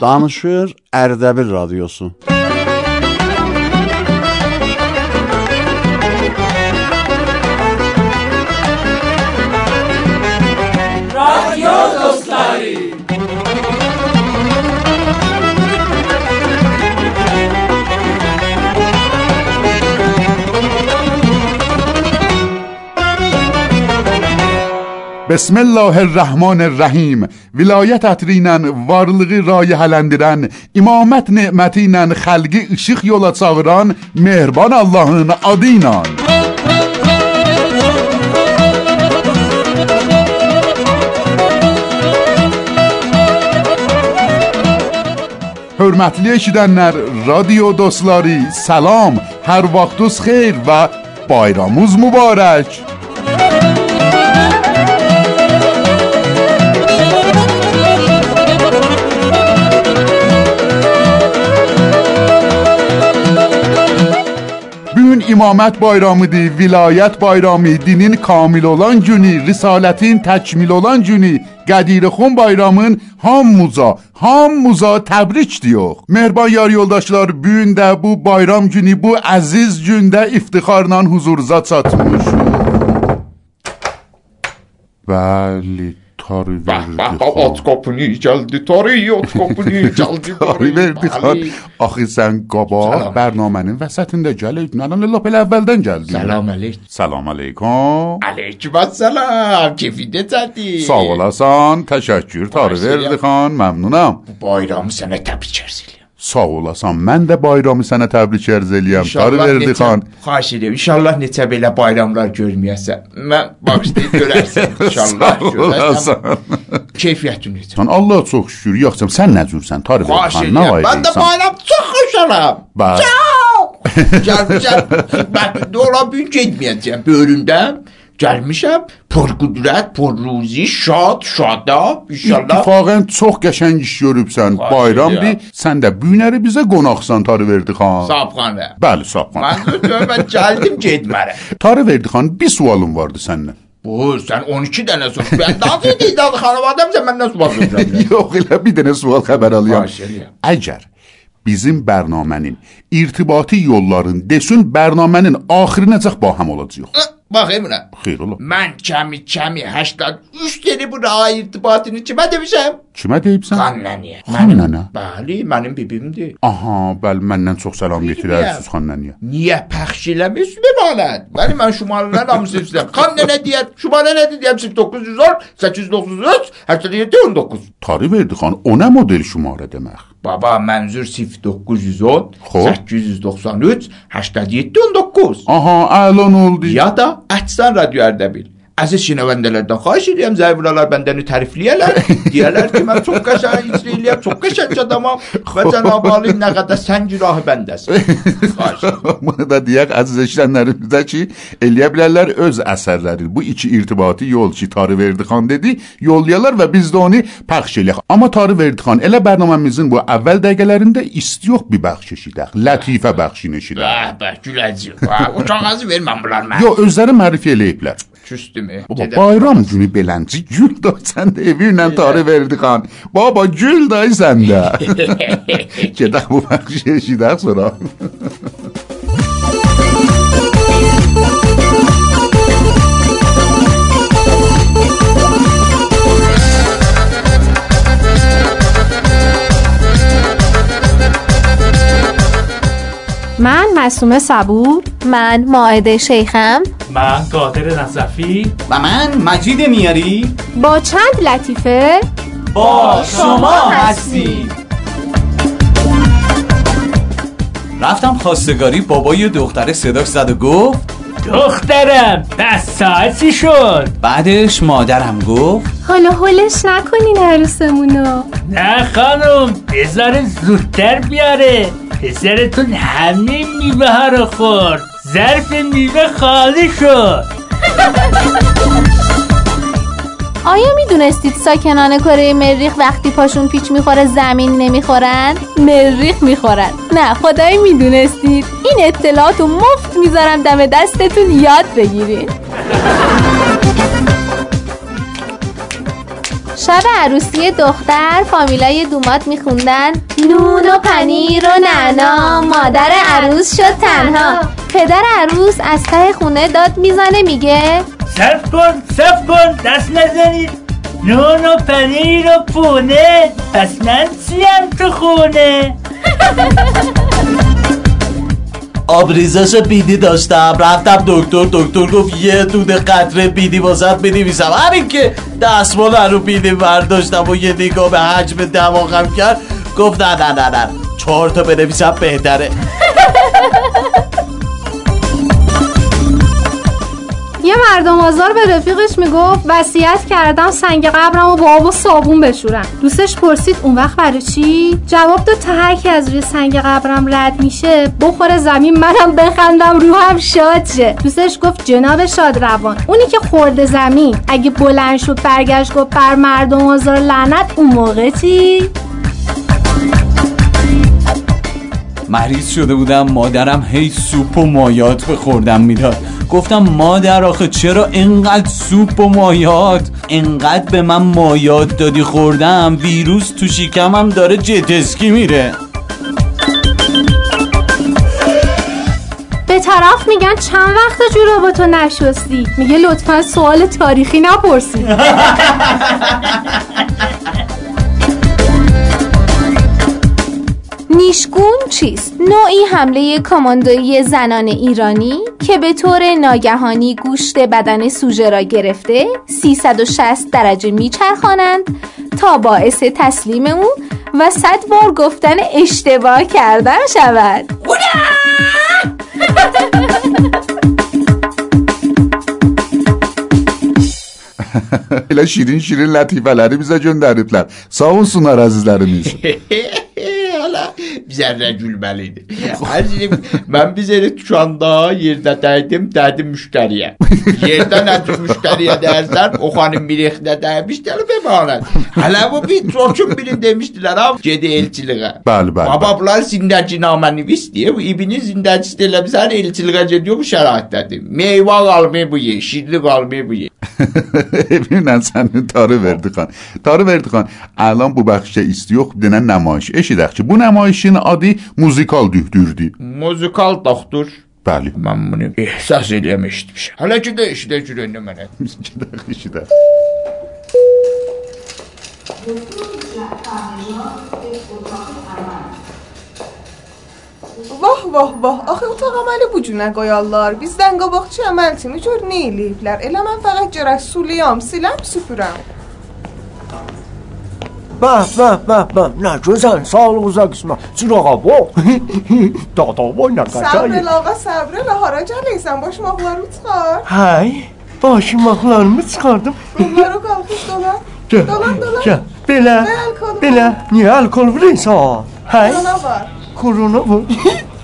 Danışır Erdebil Radyosu. بسم الله الرحمن الرحیم ولایت اترینن وارلغی رای هلندیرن امامت نعمتینن خلقی اشیخ یولا صاوران مهربان الله عدینان حرمتلی اشیدنر رادیو دوستلاری سلام هر وقت دوست خیر و بایراموز مبارک Imamət bayramıdır, vilayət bayramı, dinin kamil olan günü, risalətin təkmil olan günü, Qədirxon bayramın hamımıza, hamımıza təbrik diyor. Mehriban yar yoldaşlar, bu gün də bu bayram günü, bu əziz gündə iftixarla huzurunuza çatmışıq. Bəli, تاری وردی خان خب. آت کپنی جلدی تاری آت کپنی جلدی تاری وردی بله. خان خب. سن گابا برنامه نیم وسط این دجل ایتنا الان لا پل اول دن سلام علیکم سلام علیکم. علیکم السلام کفیده تدی سوال اصان تشکر. تاری وردی خان ممنونم. بایرام سنه تبی چرزیلی Sağ olasan. Mən də bayramı sənə təbrik ərz eləyəm. Tarı verdi xan. Xahiş edirəm. İnşallah neçə belə bayramlar görməyəsən. Mən bağışlayıb görərsən. İnşallah görərsən. Keyfiyyətin necə? Sən Allah çox şükür. Yoxsa sən nə cürsən? Tarı verdi Xahiş xan. Nə edirəm. Mən də var bayram çox xoşalam. Bəli. Gəlmişəm. Xidmətində olan gün getməyəcəm. Bölümdən gəlmişəm. Por qüdrət, por ruzi, şad, şadab. İnşallah. İttifaqən çox qəşəng iş görübsən. Bayramdır. Sən də bu günləri bizə qonaqsan Tarı verdi xan. Sabxanə. Bəli, sağ Mən də mən gəldim getmərə. Tarı verdi xan, bir sualım vardı səndən. Buyur, sən 12 dənə sor. Mən daha deyildi xanım adamsan məndən sual soruşacaqsan. Yox, elə bir dənə sual xəbər edirəm. Əgər bizim bərnamənin irtibati yolların desin bərnamənin axırınacaq baham olacaq. Bakayım buna. Hayır oğlum. Mən cəmi cəmi 83 deli buna irtibatını kimə demişəm? Kimə deyibsən? Xannəniyə. Xannənə? Bəli, mənim bibimdir. Aha, bəli, məndən çox salam yetirərsiniz Xannəniyə. Niyə pəxş eləmirsiniz bir manat? Bəli, mən şumarlılar namısı sizə. Xannənə deyər, şumarə nədir deyəmsiz 910, 893, 8719. Tarı verdi xan, o nə model şumarə demək? Baba mənzur 0910, Xoş. 893, 87, 19. Aha, əlon oldu. Ya da Ətsan Radio Ərdəbil. Əziz şinavəndələrdən xahiş edirəm zəvralar bəndəni tərifləyərlər. Deyərlər ki, mən çox qəşəng icra eləyəm, çox qəşəng adamam və Cənab-ı Ali nə qədər sən günahı edirəm. Bunu da deyək əziz eşidənlərimizdə ki, eləyə bilərlər öz əsərləri. Bu iki irtibati yol ki, Tarı Verdi xan dedi, yollayalar və biz də onu pəxş eləyək. Amma Tarı Verdi xan elə bərnaməmizin bu əvvəl dəqiqələrində istiyox bir bəxş eşidək. Lətifə bəxşini eşidək. Bəh, bəh, güləcək. Bəh, O kağızı ver mən bunlar mən. Yo, özləri mərifə eləyiblər. Küstümü. Baba, bayram günü belənci gül də sən də evi ilə Tarı Verdi xan. Baba, gül də sən də. Gedək من مسومه صبور من ماعده شیخم. من قادر نصفی. و من مجید میاری. با چند لطیفه؟ با شما هستی رفتم خواستگاری بابا یه دختره صداش زد و گفت دخترم. بس ساعتی شد؟ بعدش مادرم گفت حالا حلش نکنین عروسمونو. نه خانم بذار زودتر بیاره. پسرتون همه میوه ها رو خورد. ظرف میوه خالی شد. آیا می‌دونستید ساکنان کره مریخ وقتی پاشون پیچ می‌خوره زمین نمی‌خورن؟ مریخ می‌خورن. نه خدایی می‌دونستید. این اطلاعات رو مفت می‌ذارم دم دستتون یاد بگیرین. شب عروسی دختر فامیلای دومات میخوندن. نون و پنیر و نعنا مادر عروس شد تنها. پدر عروس از ته خونه داد می‌زنه میگه صف کن صف کن دست نزنید نون و پنیر و پونه. پس من چیم تو خونه. آبریزش بیدی داشتم رفتم دکتر دکتر گفت یه دونه قطره بیدی واسط بنویسم. همین که دستمال رو بیدی برداشتم و یه نگاه به حجم دماغم کرد گفت نه نه نه نه. چهار تا بنویسم بهتره. یه مردم آزار به رفیقش می‌گفت وصیت کردم سنگ قبرم و با آب و صابون بشورم. دوستش پرسید اون وقت برای چی؟ جواب داد تا هر کی از روی سنگ قبرم رد میشه بخوره زمین منم بخندم روحم شاد شه. دوستش گفت جناب شاد روان اونی که خورده زمین. اگه بلند شد برگشت گفت بر مردم آزار لعنت اون موقع چی؟ مریض شده بودم مادرم هی سوپ و مایات به خوردم می‌داد. گفتم مادر آخه چرا اینقدر سوپ و مایات؟ اینقدر به من مایات دادی خوردم ویروس تو شکمم داره جتسکی میره. به طرف میگن چند وقت جوراباتو نشستی؟ میگه لطفا سوال تاریخی نپرسی. نیشگون چیست؟ نوعی حمله کاماندویی زنان ایرانی که به طور ناگهانی گوشت بدن سوژه را گرفته 360 درجه میچرخانند تا باعث تسلیم او و صد بار گفتن اشتباه کردن شود Elə şirin-şirin lətifələri bizə göndəriblər. Sağ olsunlar əzizlərimiz. Hala zerre zərrə gülməli idi. mən biz elə düşəndə yerdə dəydim, dəydim müştəriyə. Yerdə nə müştəriyə dəyərsən, o xanım bir yəxdə dəymiş, gəlib emanət. Hələ bu bir çoxun birin demişdilər, ha, ged elçiliyə. Bəli, bəli. Babablar zindəci naməni vistiyə, bu ibinin zindəcisi elə bizə elçiliyə gediyor bu şəraitdədir. Meyvə qalmır bu yer, şidli qalmır bu yer. Evinlə sənin tarı verdi xan. Tarı verdi xan. Əlan bu bəxşə istiyox denən nümayiş. Eşidək ki, bu nümayişin adı muzikal dühdürdür. Muzikal doktor. Bəli. Mən bunu ehsas eləmişdim. Hələ ki də eşidə görünür mənə. Eşidək, eşidək. Vah vah vah, axı otaq əməli bu cünə qoyarlar. Bizdən qabaqçı əməlçini gör nə eləyiblər. Elə mən fəqət gərək suluyam, siləm, süpürəm. Bəh, bəh, bəh, bəh. Nə gözəl, sağlığınıza qismət. Çırağa bax. Dada oynar qaçay. Səbrə lağa, səbrə la hara gələysən? Başmaqlarımı çıxar. Həy, başmaqlarımı çıxardım. Bunları qalxış dolan. Dolan, dolan. Gəl. Belə. Belə. Niyə alkol vuruyorsun? Həy. Korona var. Korona var.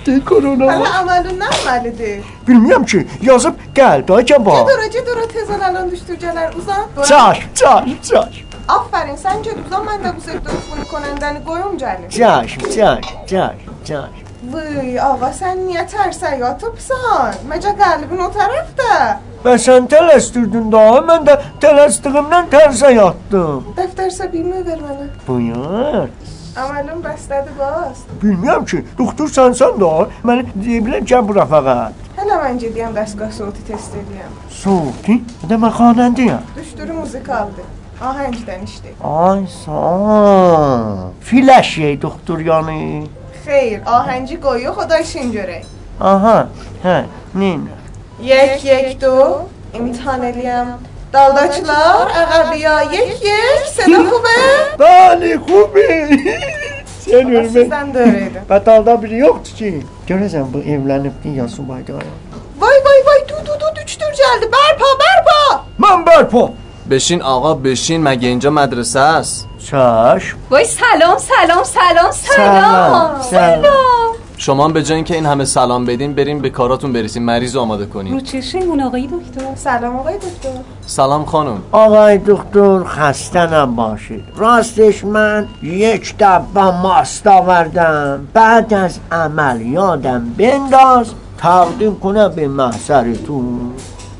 De korona var. Hələ əməlindən əməlidir. Bilmirəm ki, yazıb gəl, dayıca bax. Gedur, gedur, tez alalım düşdürcələr uzan. Çar, çar, çar. آفرین سنجا دوزا من دو بزرگ دوست بونی کنندن گویم جلیم جشم جشم جشم جشم وی آقا سن نیه ترسا یا تو بسان مجا قلب اونو طرف ده و سن تلستردون دا من دا تلستقم نن ترسا یا دم دفتر سا بیمه برمانه بیار. عملون بسته دو باست بیمیم چه دختر سنسان سن دا من دیبله جم برا فقط. هلا من جدیم دستگاه صوتی تست دیم صوتی؟ ده من خاننده یم دوشتور موزیک ده. Ahəngdən işdir. Ay sağ. Yey doktor yəni. Xeyr, ahəngi qoyuyor, xoda işin görək. Aha, hə, nin. Yek, yek, do. İmtihan eləyəm. Daldakılar, əqəbiya, yek, yek. Sədə xubə. Bəli, xubi. Sən ölmə. Sizdən də öyrədim. Bədalda biri yoxdur ki. Görəsən bu evlənibdi ya subayda. Vay, vay, vay, du, du, du, düşdür gəldi. Bərpa, bərpa. Mən bərpa. بشین آقا بشین مگه اینجا مدرسه است؟ Çaş. وای سلام سلام سلام سلام. سلام. شما هم به جای اینکه این همه سلام بدین بریم به کاراتون برسین مریض رو آماده کنین. چشمون آقای دکتر. سلام آقای دکتر. سلام خانم. آقای دکتر خسته نباشید راستش من یک دبه ماست آوردم. بعد از عمل یادم بنداز تقدیم کنم به محضرتون.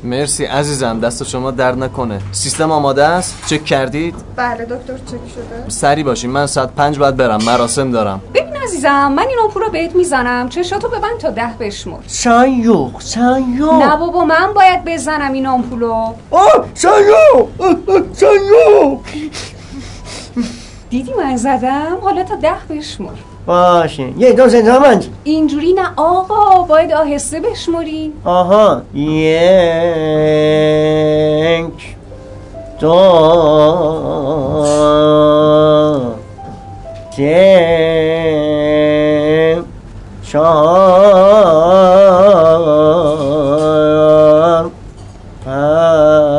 مرسی عزیزم دست شما درد نکنه. سیستم آماده است؟ چک کردید؟ بله دکتر چک شده. سری باشین من ساعت پنج باید برم مراسم دارم. ببین عزیزم من این آمپول رو بهت می‌زنم چشاتو ببند تا ده بشمر. سایوخ سایوخ نه بابا من باید بزنم این آمپولو. آه آه، سایوخ دیدی من زدم؟ حالا تا ده بشمر. باشه. یه دو سه زمان اینجوری نه آقا باید آهسته بشمری. آها. یک دو سه چهار پنج.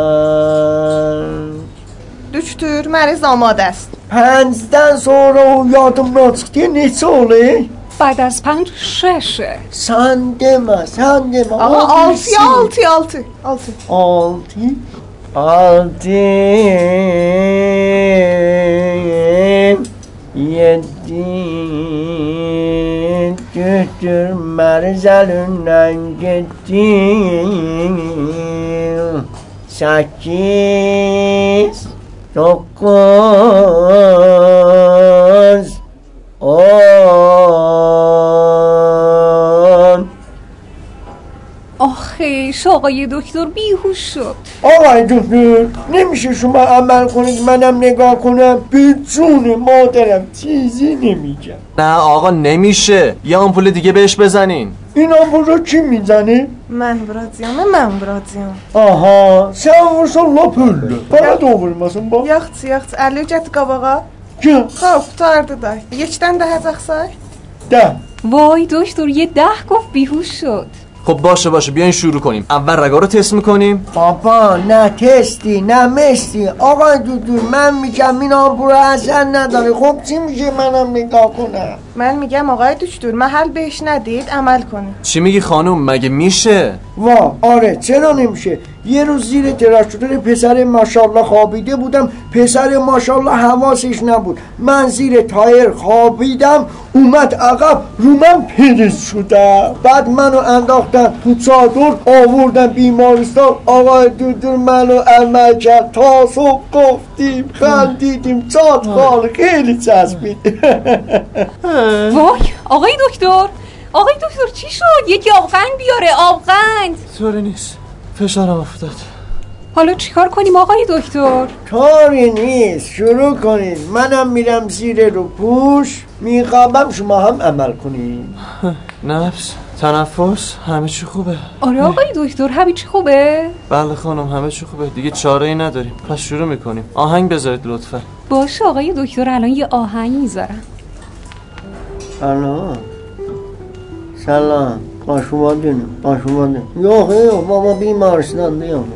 دکتر مریض آماده است. پنجدن sonra yardımdan çıktı ne söyle? بعد از پنج ششه Sen deme sen deme. Ama altı ya altı altı altı. Altı. Altı. Yedi. Götür merzelünden gitti. Sekiz. Dokuz. On. آخیش آقای دکتر بیهوش شد. آقای دکتر نمیشه شما عمل کنید منم نگاه کنم. به جون مادرم چیزی نمیگم. نه آقا نمیشه. یه آمپول دیگه بهش بزنین. این آمپول رو کی می‌زنه؟ من برازیام. Aha sen vursan lap öldü. Bana da vurmasın bak. Yaxşı yaxşı əli gətir qabağa. Gel Xoş qurtardı da. Yekdən daha çaxsay. de. وای دکتر یه ده گفت بیهوش شد خب باشه باشه بیاین شروع کنیم اول رگا رو تست می‌کنیم بابا نه تستی نه مستی آقای دکتر من میگم این آمپول رو اصلا نداره خب چی میشه منم نگاه کنم Mən میگم آقای دکتر محل بهش ندید عمل کنید. چی میگی خانوم مگه میشه؟ وا آره چرا نمیشه؟ یه روز زیر تراکتور پسر ماشاءالله خوابیده بودم پسر ماشاءالله حواسش نبود. من زیر تایر خوابیدم اومد عقب رو من پریز شدم. بعد منو انداختن تو چادر آوردن بیمارستان. آقای دودور منو عمل کرد تا صبح گفتیم خندیدیم. چاد خال خیلی چسبید. وای آقای دکتر آقای دکتر چی شد؟ یکی آبغن بیاره آبغن طوری نیست فشارم افتاد. حالا چیکار کنیم آقای دکتر؟ کاری نیست شروع کنید منم میرم زیر رو پوش میخوابم شما هم عمل کنید نفس تنفس همه چی خوبه. آره آقای دکتر همه چی خوبه؟ بله خانم همه چی خوبه. دیگه چاره ای نداریم. پس شروع می‌کنیم. آهنگ بذارید لطفا. باشه آقای دکتر الان یه آهنگ می‌ذارم. Alo. Salam. Başıma dönüm, başıma dönüm. Yox, yox, baba bimarısından deyəm.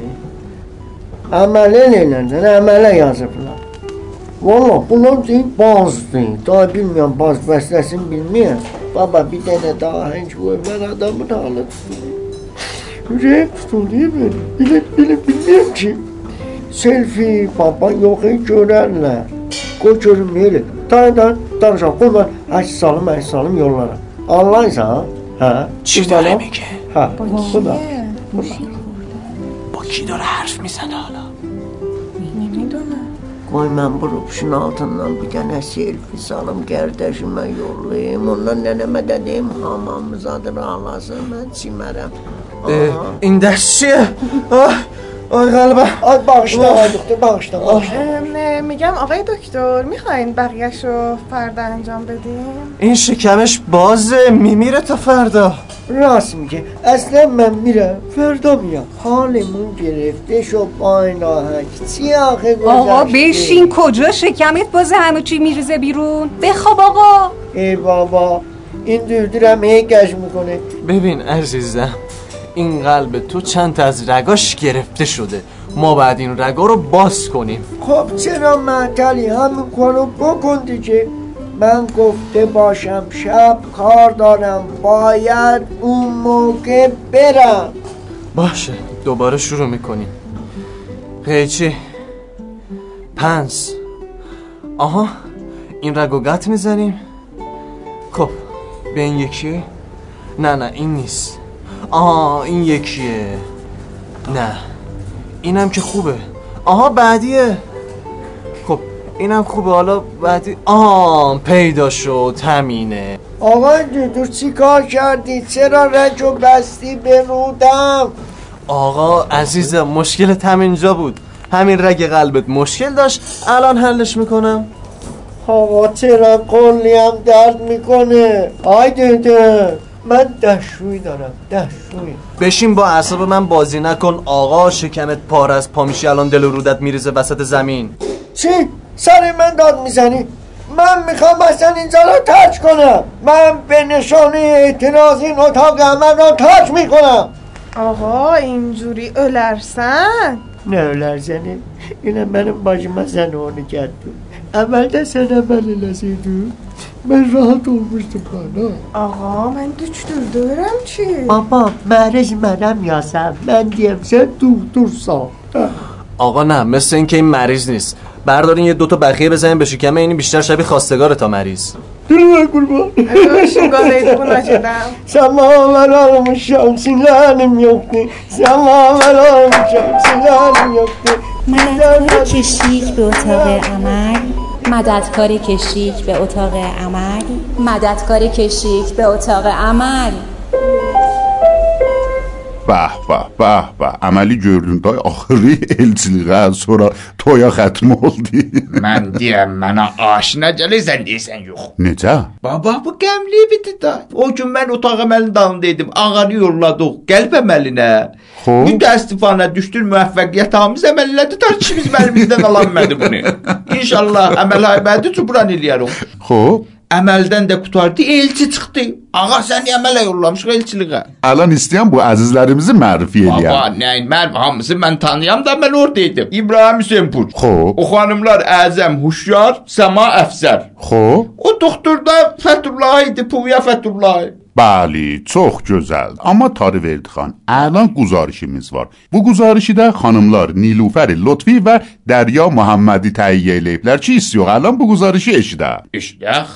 Əmələ eləyəndən əmələ yazıblar. Valla bunlar deyib bazdır. Daha bilməyən baz vəsləsini bilməyən. Baba bir dənə daha hənc qoymən adamın halı tutulur. Ürəyim tutuluyor belə. Bilib, bilib, bilməyəm ki. Selfie, baba yox, görərlər. görerler Koy görünmeyelim Tane tane danışalım koy ben Aç salım aç salım yollara Anlaysa ha? Ha? چی Bu داره bana- میگه Ha bu da با کی داره حرف میزنه حالا Qoy mən bu rupşun altından bir dənə selfie salım qardaşıma yollayım. Ondan nənəmə də deyim hamamızadır ağlasın, mən çimərəm. اه، این دست چیه آه آه قلبه. ay doktor, bağışla. bağışla. ام، میگم آقای دکتر می‌خواین بقیهش رو فردا انجام بدیم این شکمش بازه میمیره تا فردا. Rast میگه اصلا من میرم فردا میام. حالمون گرفته شو با این راحت چی آخه آقا بشین. کجا شکمت بازه همه چی میریزه بیرون؟ بخواب آقا. ای بابا این دردورم هی گش می‌کنه. ببین عزیزم این قلب تو چند تا از رگاش گرفته شده. ما بعد این رگا رو باز کنیم. خب چرا معطلی همین کارو بکن دیگه؟ من گفته باشم شب کار دارم باید اون موقع برم. باشه دوباره شروع می‌کنیم. قیچی پنس. آها این رگو گت می‌زنیم. خب به این یکی؟ نه نه این نیست. آها این یکیه. نه اینم که خوبه. آها بعدیه. خب اینم خوبه. حالا بعدی آها پیدا شد همینه. آقای دکتر چی کار کردی؟ چرا رجو بستی به رودم؟ آقا عزیزم مشکلت همینجا بود. همین رگ قلبت مشکل داشت. الان حلش می‌کنم. آقا چرا کلی هم درد می‌کنه؟ آی دکتر من دشوی دارم دشوی بشین با اعصاب من بازی نکن آقا شکمت پار از پا میشی الان دل و رودت میریزه وسط زمین چی؟ سر من داد می‌زنی؟ من می‌خوام اصلا اینجا رو ترک کنم من به نشانه اعتراض این اتاق عمل رو ترک می‌کنم آقا اینجوری ölersen نه لرزنه اینم benim başıma sen onu geldi. اول دست بله لسیدو من راحت اومشت بنا آقا من دو چی دارم چی؟ بابا مرش منم یاسم. من دیم سه دیمشه دکتر سا آقا نه مثل اینکه این مریض نیست. بردارین یه دوتا بخیه بزنین به شکم اینی بیشتر شبیه خواستگار تا مریض. دلو اگل با سما ورا اون شمسی لنم یکنی سما ورا من چشیک به اتاق عمل؟ مددکار کشیک به اتاق عمل. مددکار کشیک به اتاق عمل. Bəh, bəh, bəh. Əməli gördün day axırı elçiliyə, sonra toya xətm oldu. mən deyirəm, mənə aşina gəlirsən deyirsən yox. Necə? Baba bu qəmli bitti da. O gün mən otaq əməlin dalında idim. Ağanı yorladıq, qəlb əməlinə. Xoş. Mütəəssifana düşdün müvəffəqiyyət amiz əməllədi da kimimiz məlimizdən alamadı bunu. İnşallah əməl aybədi cubran eləyərik. Xoş. Əməldən də qutardı, elçi çıxdı. Ağa səni əmələ yollamışıq elçiliğə. Alan istəyən bu əzizlərimizi mərfi Baba, eləyər. nə, mən hamısı mən tanıyam da mən oradaydım. İbrahim Hüseynpur. Xoş. O xanımlar Əzəm Huşyar, Səma Əfzər. Xoş. O doktor da Fəthullah idi, Puya Fəthullah. Bəli, çox gözəl. Amma Tarı Verdixan, əlan quzarışımız var. Bu quzarışı da xanımlar Nilufər Lutfi və Dərya Muhammadi təhiyyə eləyiblər ki, istiyor əlan bu quzarışı eşidə. İşləx.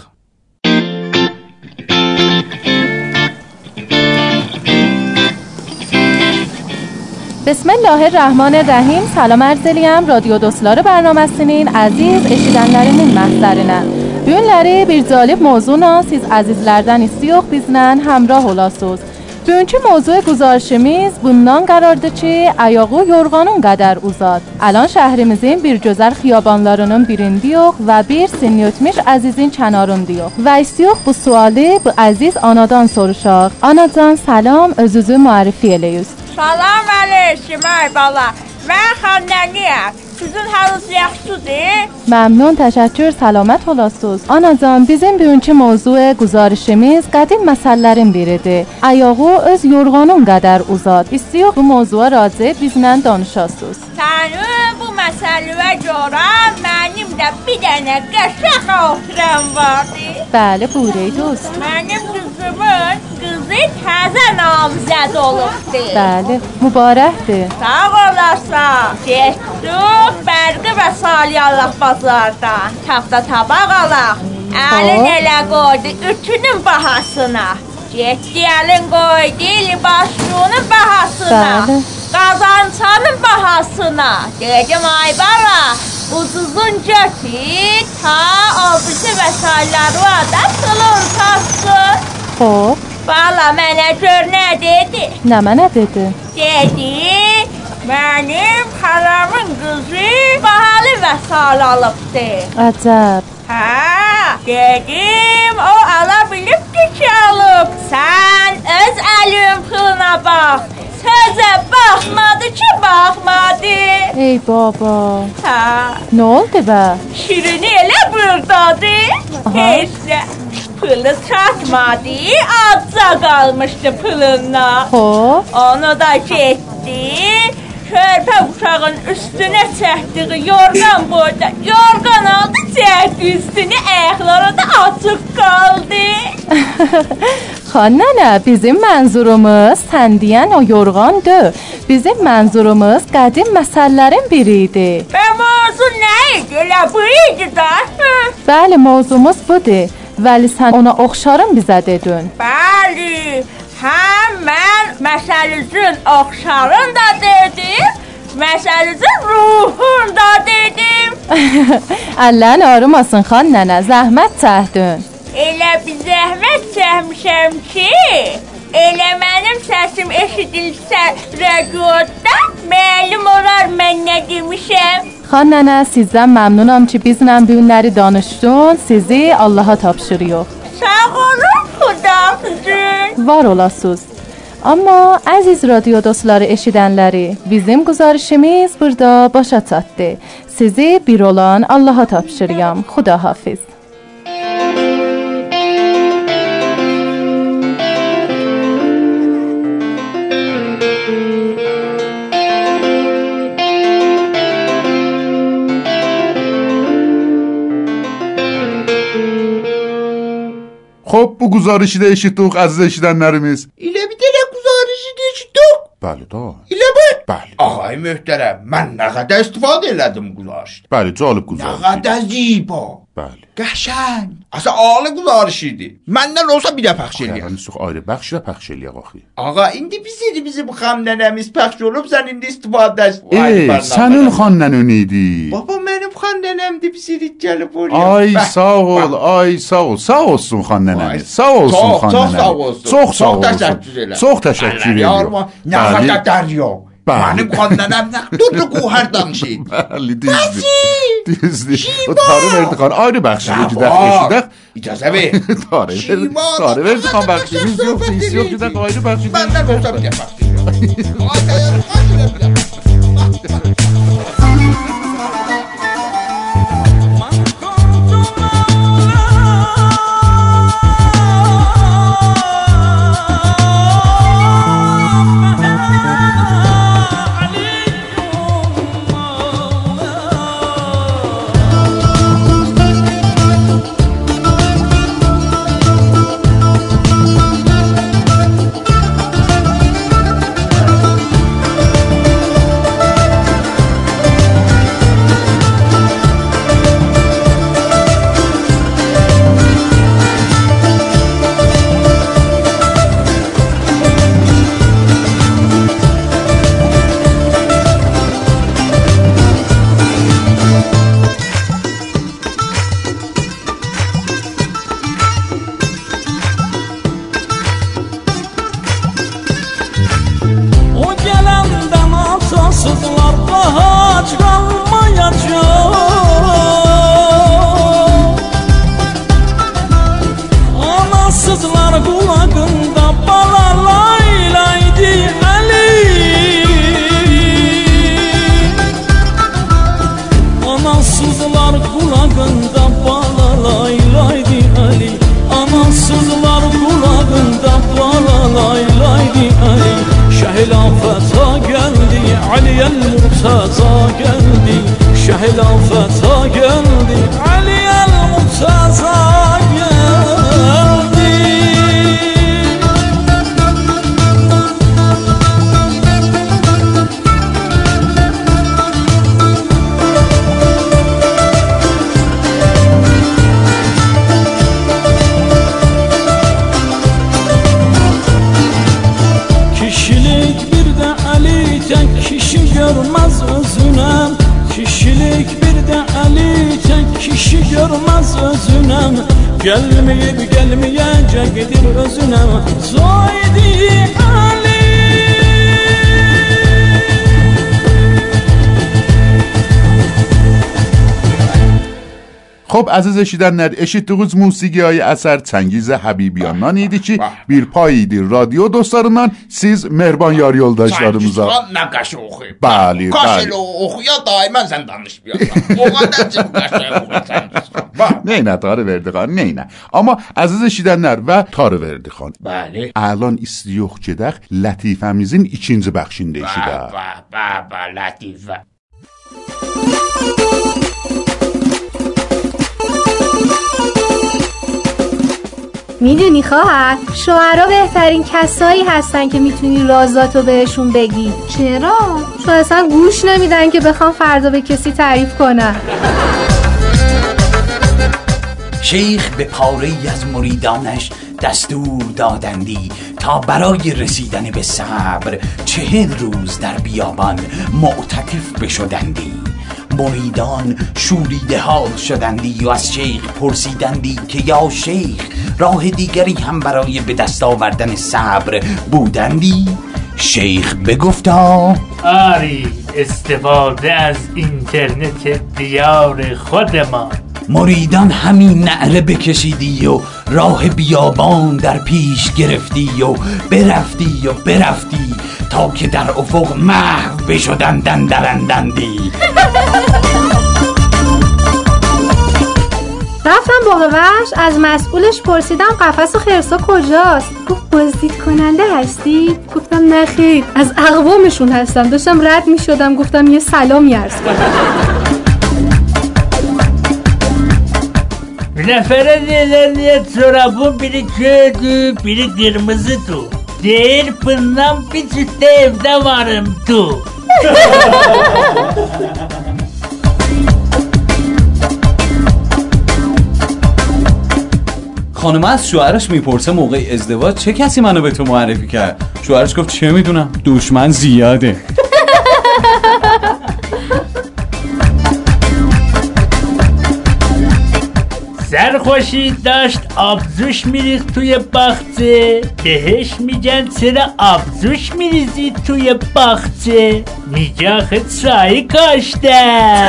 بسم الله الرحمن الرحیم. سلام ارزلیم رادیو دوستلار برنامه سنین عزیز اشیدن لرمون محضرنه بیون لره بیر جالب موضوع ناسیز عزیز لردن استیوخ بیزنن. همراه اولاسوز بیون چه موضوع گزارشمیز بندان قرار ده چه؟ ایاغو یورغانون قدر اوزاد. الان شهرمزین بیر جزر خیابانلارونون بیرین دیوخ و بیر سنیوتمیش عزیزین چنارون دیوخ و استیوخ بو سوالی بو عزیز آنادان سرشاق آنادان سلام ازوزو معرفی الیوست Salam əleykum ay bala. Mən xanəliyəm. Sizin halınız yaxşıdır? ممنون تشکر سلامت olasınız. Anacan bizim bugünkü mövzu guzarışımız qədim məsələlərin biridir. Ayağı öz yorğanın qədər uzat. İstiyox bu mövzuya razı bizlə danışasınız. Sənin bu məsələyə görə mənim də bir dənə qəşəng xatirəm vardı. Bəli, buyurey dost. Mənim qızımın qızı təzə namzəd olubdu. Bəli, mübarəkdir. Sağ olasın. Getdik bərqi və salyalıq bazardan. Tafta tabaq alaq. Əlin elə qoydu ütünün bahasına. Getdi əlin qoydu libasçunun bahasına. Bəli. Qazançanın bahasına. Dedim ay bara. Ucuzun götür ta obisi və sayları da sılır tatsın. Xoş, Bala mənə gör nə dedi? nə mənə dedi? Dedi, mənim xalamın qızı bahalı və sal alıbdır. Əcəb. Hə, dedim, o ala bilibdi ki alıb. Sən öz əlin puluna bax. Sözə baxmadı ki, baxmadı. Ey baba. Hə, Nə oldu bə? şirini elə burdadır. Heç nə. Pulu çatmadı, azca qalmışdı pulundan. Xoş, Onu da getdi. Körpə uşağın üstünə çəkdiyi yorğan boyda yorğan aldı, çəkdi üstünü, ayaqları da açıq qaldı. Xan nənə, bizim mənzurumuz sən deyən o yorğandır. Bizim mənzurumuz qədim məsələlərin biri idi. Və mövzu nə idi? Elə bu idi. Hı. Bəli, mövzumuz budur. Vəli sən ona oxşarım bizə dedin. Bəli. Həm mən Məsəlüzün oxşarın da dedim, məsəlüzün ruhun da dedim. Əllərin ağrımasın xan nənə, zəhmət çəkdin. Elə bir zəhmət çəkmişəm ki, elə mənim səsim eşidilsə radioda, məlum olar mən nə demişəm. Xan nənə, sizdən məmnunam ki, bizlə bu günləri danışdın. Sizi Allaha tapşırıyor. Sağ olun, xudafizin. Var olasınız. Amma əziz radio dostları eşidənləri, bizim güzarışımız burada başa çatdı. Sizi bir olan Allaha tapşırıram. Xudahafiz. خب بگو گزارشی ده اشیتوق عزیز اشیدنلرimiz. İlə bir dənə quzarışı keçdik. Bəli də. İlə bu. Bəli. Ağay möhtərəm, mən nə qədər istifadə elədim quzarışdan. Bəli, cəlib quzarışı. Nə qədər ziba. Bəli. Qəşəng. Asa ali guzarış idi. Məndən olsa bir də pəxş eləyər. Yəni çox ayrı bəxşlə pəxş eləyək axı. Ağa, indi biz idi bizim xəndənəmiz pəxş olub, sən indi istifadə Ey, sənin xannən idi. Baba mənim xəndənəmdir, biz idi gəlib oraya. Ay Bəh, sağ ol, bəh. ay sağ ol. Sağ olsun xannənəmiz. Sağ olsun Çox, çox xannənəmiz. sağ olsun. Çox sağ Çox olsun. təşəkkür edirəm. Çox təşəkkür edirəm. Nə qədər yox. Nə durdu quhar danışıydı. Bəli, düzdür. Düzdür. O tarı verdi xan. Ayrı bəxşini gedək eşidək. İcazə ver. Tarı verdi. Şiva, Tarı verdi xan bəxşimiz yox, biz yox gedək ayrı bəxşini. Məndən olsa bir So. Xop əziz eşidənlər, eşitdiyiniz musiqiyə əsər Çəngizə Həbibiyandan idi ki, bir pay idi radyo dostlarından siz mehriban yar yoldaşlarımıza. Çəngiz nə qaşı oxuyub. Bəli, bəli. Qaşı oxuya daimən sən danışmısan. Oğa da çıxıb qaşı oxuyursan. Neynə tarı verdi xan, neynə. Amma əziz eşidənlər və tarı verdi xan. Bəli. Əlan istiyox gedək Latifəmizin ikinci bəxşində eşidək. Bə, bə, bə, Latifə. می‌دونی خواهر شوهرها بهترین کسایی هستن که می‌تونی رازاتو بهشون بگی. چرا؟ چون اصلا گوش نمیدن که بخوام فردا به کسی تعریف کنن شیخ به پاره از مریدانش دستور دادندی تا برای رسیدن به صبر چهل روز در بیابان معتکف بشدندی. مریدان شوریده حال شدندی و از شیخ پرسیدندی که یا شیخ راه دیگری هم برای به دست آوردن صبر بودندی؟ شیخ بگفتا آری استفاده از اینترنت دیار خودمان مریدان همین نعره بکشیدی و راه بیابان در پیش گرفتی و برفتی و برفتی تا که در افق محو بشدندن درندندی رفتم وحش از مسئولش پرسیدم قفس خرسا کجاست. گفت بازدید کننده هستی گفتم نه خیر. از اقوامشون هستم. داشتم رد می شدم گفتم یه سلامی عرض کنم. Bir nefere nelerliye çorabın biri köydü, biri kırmızıdı. Değil fırından bir çifte evde varım tu. خانم از شوهرش می‌پرسه موقع ازدواج چه کسی منو به تو معرفی کرد شوهرش گفت چه می‌دونم دشمن زیاده سرخوشی داشت آبزوش میریخت توی باغچه. بهش میگن چرا آبزوش میریزی توی باغچه؟ میگه آخه چای کاشتم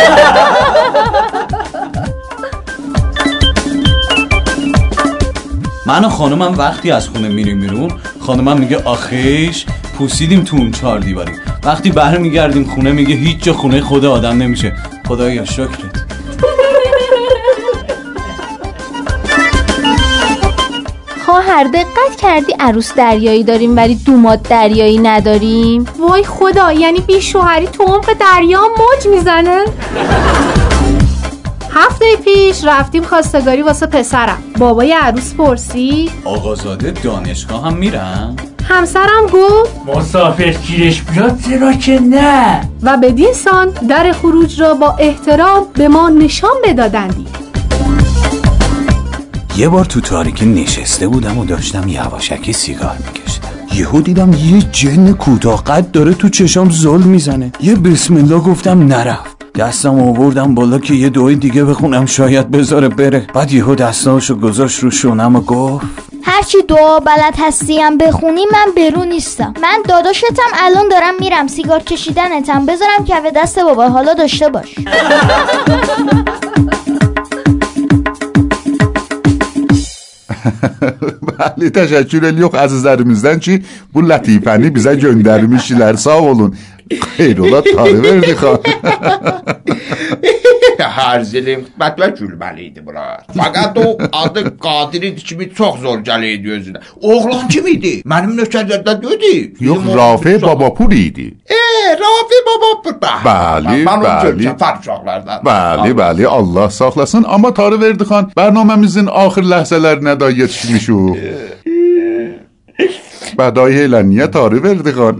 من و خانمم وقتی از خونه میریم بیرون خانمم میگه آخیش پوسیدیم تو اون چهار دیواری. وقتی برمیگردیم خونه میگه هیچ جا خونه خود آدم نمیشه. خدایا شکرت. خواهر دقت کردی عروس دریایی داریم ولی دوماد دریایی نداریم؟ وای خدا یعنی بی شوهری تو عمق دریا موج می‌زنه؟ هفته پیش رفتیم خواستگاری واسه پسرم. بابای عروس پرسید. آقازاده دانشگاه هم میرن؟ همسرم گفت. مسافر گیرش بیاد چرا که نه. و بدین سان در خروج را با احترام به ما نشان بدادندی. یه بار تو تاریکی نشسته بودم و داشتم یواشکی سیگار میکشیدم. یهو دیدم یه جن کوتاه قد داره تو چشام زل می‌زنه. یه بسم الله گفتم نرفت. دستم آوردم بالا که یه دعای دیگه بخونم شاید بذاره بره. بعد یهو دستاشو گذاشت رو شونم و گفت هرچی دعا بلد هستیم بخونی من برو نیستم. من داداشتم الان دارم میرم. سیگار کشیدنتم. بذارم که دست بابا حالا داشته باش. Bəli, təşəkkür edirik əzizlərimizdən ki, bu lətifəni bizə göndərmişlər. Sağ olun. Xeyr ola tarı verdik ha. Hərzilim xidmət və gülməli idi bura. Fəqət o adı Qadir idi kimi çox zor gəlirdi özünə. Oğlan kim idi? Mənim nökərlərdən deyildi. Yox, Rafi Babapur idi. Babapur. Bəli, bəli. fərq uşaqlardan. Bəli, bəli, Allah saxlasın. Amma Tarı verdik xan, bərnaməmizin axır ləhzələrinə də yetişmişik. badayı tarif Verdiqan.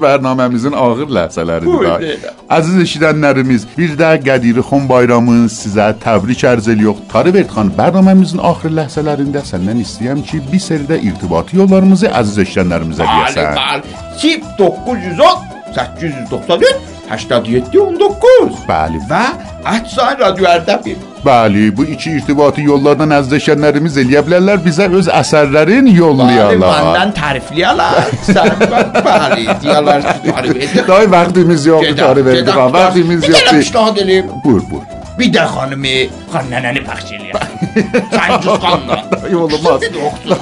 Proqramımızın ağır ləhzələridir. Əziz eşidənlərimiz, bir də Qədiri Xon bayramı sizə təbrik arz edirik. Tarif Verdiqan proqramımızın axır ləhzələrində səndən istəyirəm ki, bir sərdə irtibat yollarımızı əziz eşidənlərimizə deyəsən. 910 893 87 19 Bəli və @radioerdem Bəli, bu iki irtibati yollardan əziz eşidənlərimiz eləyə bilərlər bizə öz əsərlərin Bəli, yollayarlar. məndən tərifləyərlər. Sən bəli, deyərlər ki, tarif etdik. Day vaxtımız yoxdur, tarif gedəm, ha, Vaxtımız Bir yoxdur. pişnahad eləyim. Buyur, buyur. Bir də xanımı, xan nənəni pəxş eləyəm. Cəngiz xanla. Day olmaz.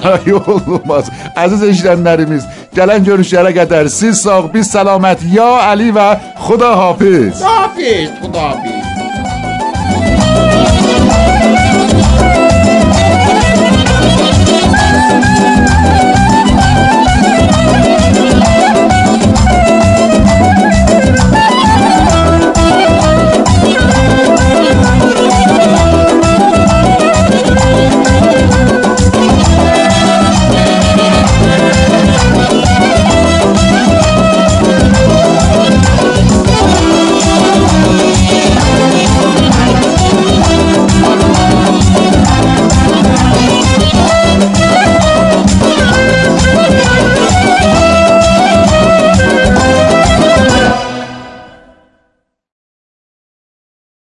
Day olmaz. Əziz eşidənlərimiz, gələn görüşlərə qədər siz sağ, biz səlamət. Ya Ali və Xuda hafiz. Hafiz, xudahafiz. Thank you.